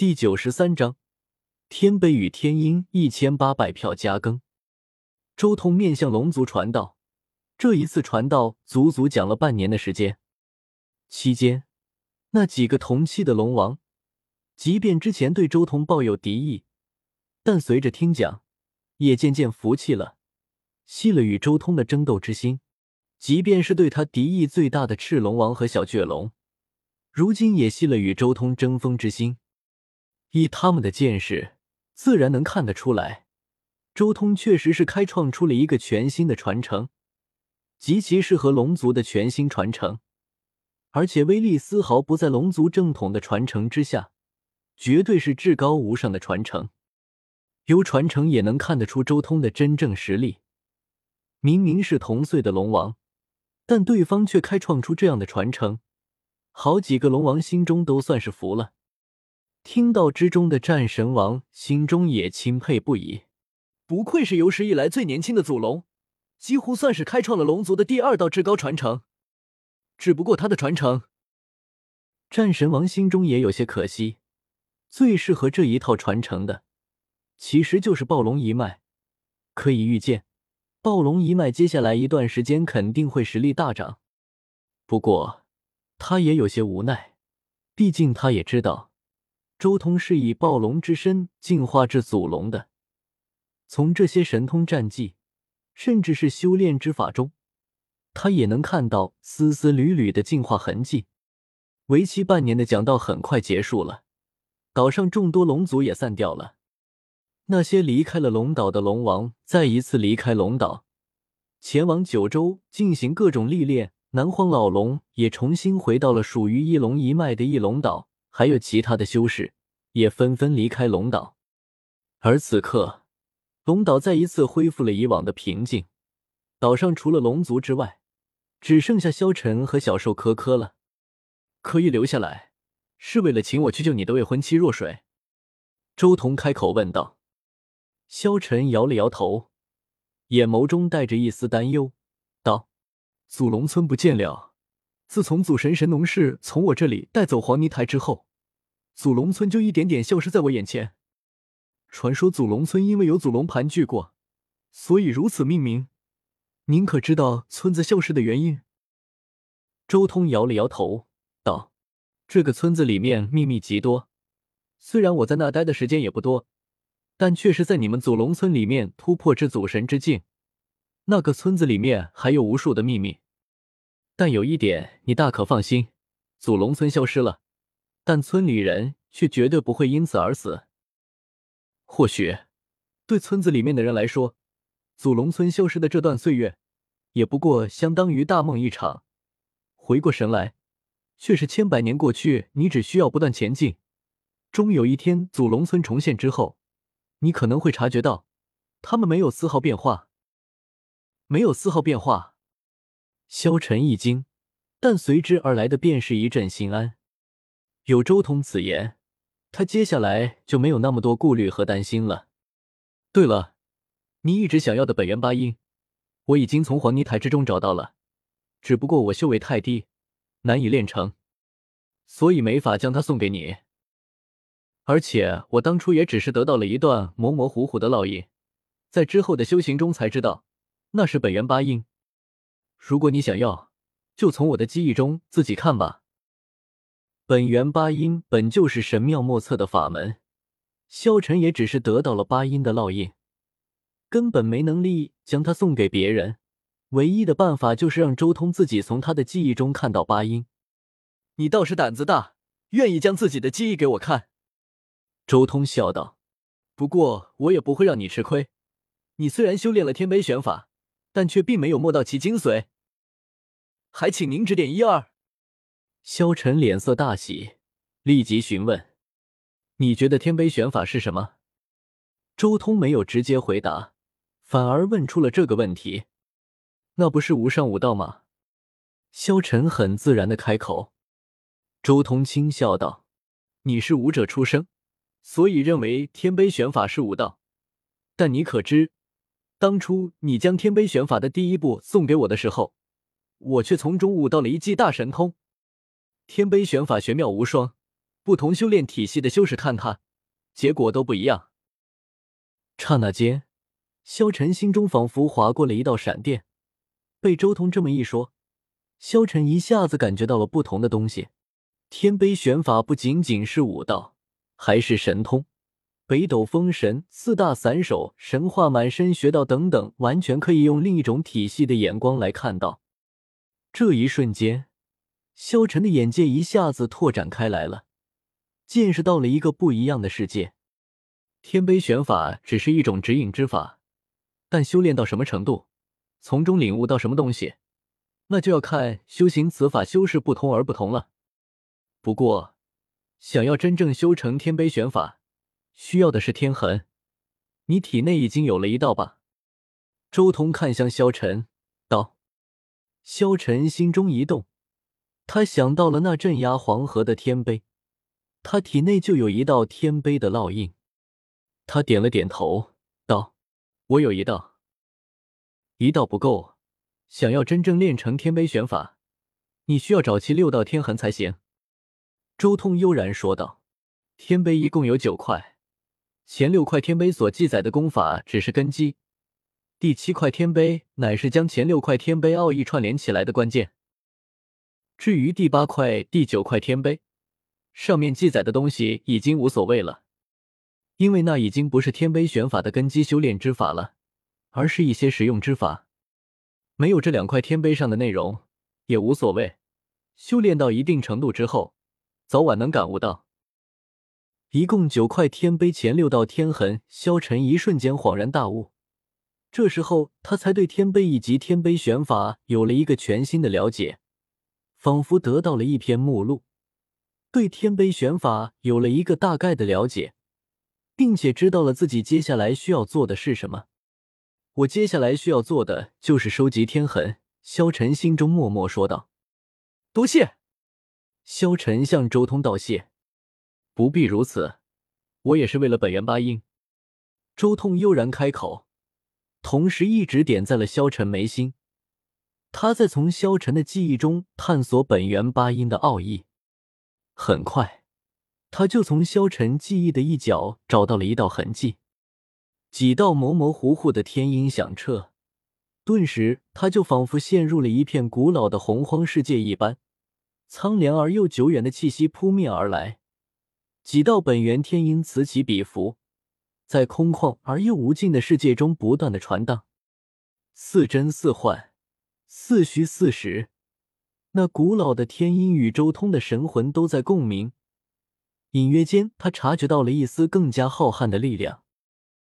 第九十三章天北与天鹰一千八百票加更。周通面向龙族传道，这一次传道足足讲了半年的时间。期间，那几个同期的龙王，即便之前对周通抱有敌意，但随着听讲，也渐渐服气了，息了与周通的争斗之心。即便是对他敌意最大的赤龙王和小倔龙，如今也息了与周通争锋之心。以他们的见识，自然能看得出来。周通确实是开创出了一个全新的传承，极其适合龙族的全新传承，而且威力丝毫不在龙族正统的传承之下，绝对是至高无上的传承。由传承也能看得出周通的真正实力。明明是同岁的龙王，但对方却开创出这样的传承，好几个龙王心中都算是服了。听到之中的战神王心中也钦佩不已。不愧是有史以来最年轻的祖龙，几乎算是开创了龙族的第二道至高传承。只不过他的传承，战神王心中也有些可惜。最适合这一套传承的，其实就是暴龙一脉。可以预见，暴龙一脉接下来一段时间肯定会实力大涨。不过，他也有些无奈，毕竟他也知道，周通是以暴龙之身进化至祖龙的。从这些神通战技，甚至是修炼之法中，他也能看到丝丝缕缕的进化痕迹。为期半年的讲道很快结束了，岛上众多龙族也散掉了。那些离开了龙岛的龙王，再一次离开龙岛，前往九州进行各种历练。南荒老龙也重新回到了属于翼龙一脉的翼龙岛，还有其他的修士也纷纷离开龙岛。而此刻。龙岛再一次恢复了以往的平静，岛上除了龙族之外，只剩下萧晨和小兽科科了。可以留下来，是为了请我去救你的未婚妻若水。周彤开口问道。萧晨摇了摇头，眼眸中带着一丝担忧，道：“祖龙村不见了。自从祖神神农氏从我这里带走黄泥台之后，祖龙村就一点点消失在我眼前。”传说祖龙村因为有祖龙盘踞过，所以如此命名。您可知道村子消失的原因？周通摇了摇头，道：“这个村子里面秘密极多，虽然我在那待的时间也不多，但确实在你们祖龙村里面突破至祖神之境。那个村子里面还有无数的秘密。但有一点，你大可放心，祖龙村消失了，但村里人却绝对不会因此而死。”或许，对村子里面的人来说，祖龙村消失的这段岁月，也不过相当于大梦一场。回过神来，却是千百年过去。你只需要不断前进，终有一天，祖龙村重现之后，你可能会察觉到，他们没有丝毫变化，没有丝毫变化。萧晨一惊，但随之而来的便是一阵心安。有周通此言。他接下来就没有那么多顾虑和担心了。对了，你一直想要的本源八音，我已经从黄泥台之中找到了，只不过我修为太低，难以炼成，所以没法将它送给你。而且我当初也只是得到了一段模模糊糊的烙印，在之后的修行中才知道那是本源八音。如果你想要，就从我的记忆中自己看吧。本源八音本就是神妙莫测的法门，萧晨也只是得到了八音的烙印，根本没能力将它送给别人。唯一的办法就是让周通自己从他的记忆中看到八音。你倒是胆子大，愿意将自己的记忆给我看。周通笑道：“不过我也不会让你吃亏。你虽然修炼了天杯玄法，但却并没有摸到其精髓，还请您指点一二。”萧晨脸色大喜，立即询问：“你觉得天杯玄法是什么？”周通没有直接回答，反而问出了这个问题：“那不是无上武道吗？”萧晨很自然的开口。周通轻笑道：“你是武者出身，所以认为天杯玄法是武道。但你可知，当初你将天杯玄法的第一步送给我的时候，我却从中悟到了一记大神通。”天碑玄法玄妙无双，不同修炼体系的修士看他，结果都不一样。刹那间，萧晨心中仿佛划过了一道闪电。被周通这么一说，萧晨一下子感觉到了不同的东西。天碑玄法不仅仅是武道，还是神通。北斗封神、四大散手、神话满身学道等等，完全可以用另一种体系的眼光来看到。这一瞬间，萧晨的眼界一下子拓展开来了，见识到了一个不一样的世界。天杯玄法只是一种指引之法，但修炼到什么程度，从中领悟到什么东西，那就要看修行此法修士不同而不同了。不过，想要真正修成天杯玄法，需要的是天痕，你体内已经有了一道吧？周通看向萧晨，萧晨心中一动，他想到了那镇压黄河的天碑，他体内就有一道天碑的烙印。他点了点头，道：“我有一道，一道不够，想要真正练成天碑玄法，你需要找齐六道天痕才行。”周通悠然说道：“天碑一共有九块。”前六块天碑所记载的功法只是根基，第七块天碑乃是将前六块天碑奥义串联起来的关键。至于第八块、第九块天碑，上面记载的东西已经无所谓了，因为那已经不是天碑玄法的根基修炼之法了，而是一些实用之法。没有这两块天碑上的内容也无所谓，修炼到一定程度之后，早晚能感悟到。一共九块天碑，前六道天痕。萧晨一瞬间恍然大悟，这时候他才对天碑以及天碑玄法有了一个全新的了解，仿佛得到了一篇目录，对天碑玄法有了一个大概的了解，并且知道了自己接下来需要做的是什么。我接下来需要做的就是收集天痕。萧晨心中默默说道：“多谢。”萧晨向周通道谢。不必如此，我也是为了本源八音。周通悠然开口，同时一直点在了萧晨眉心。他在从萧晨的记忆中探索本源八音的奥义。很快，他就从萧晨记忆的一角找到了一道痕迹，几道模模糊糊的天音响彻。顿时，他就仿佛陷入了一片古老的洪荒世界一般，苍凉而又久远的气息扑面而来。几道本源天音此起彼伏，在空旷而又无尽的世界中不断的传荡，似真似幻，似虚似实。那古老的天音与周通的神魂都在共鸣，隐约间他察觉到了一丝更加浩瀚的力量。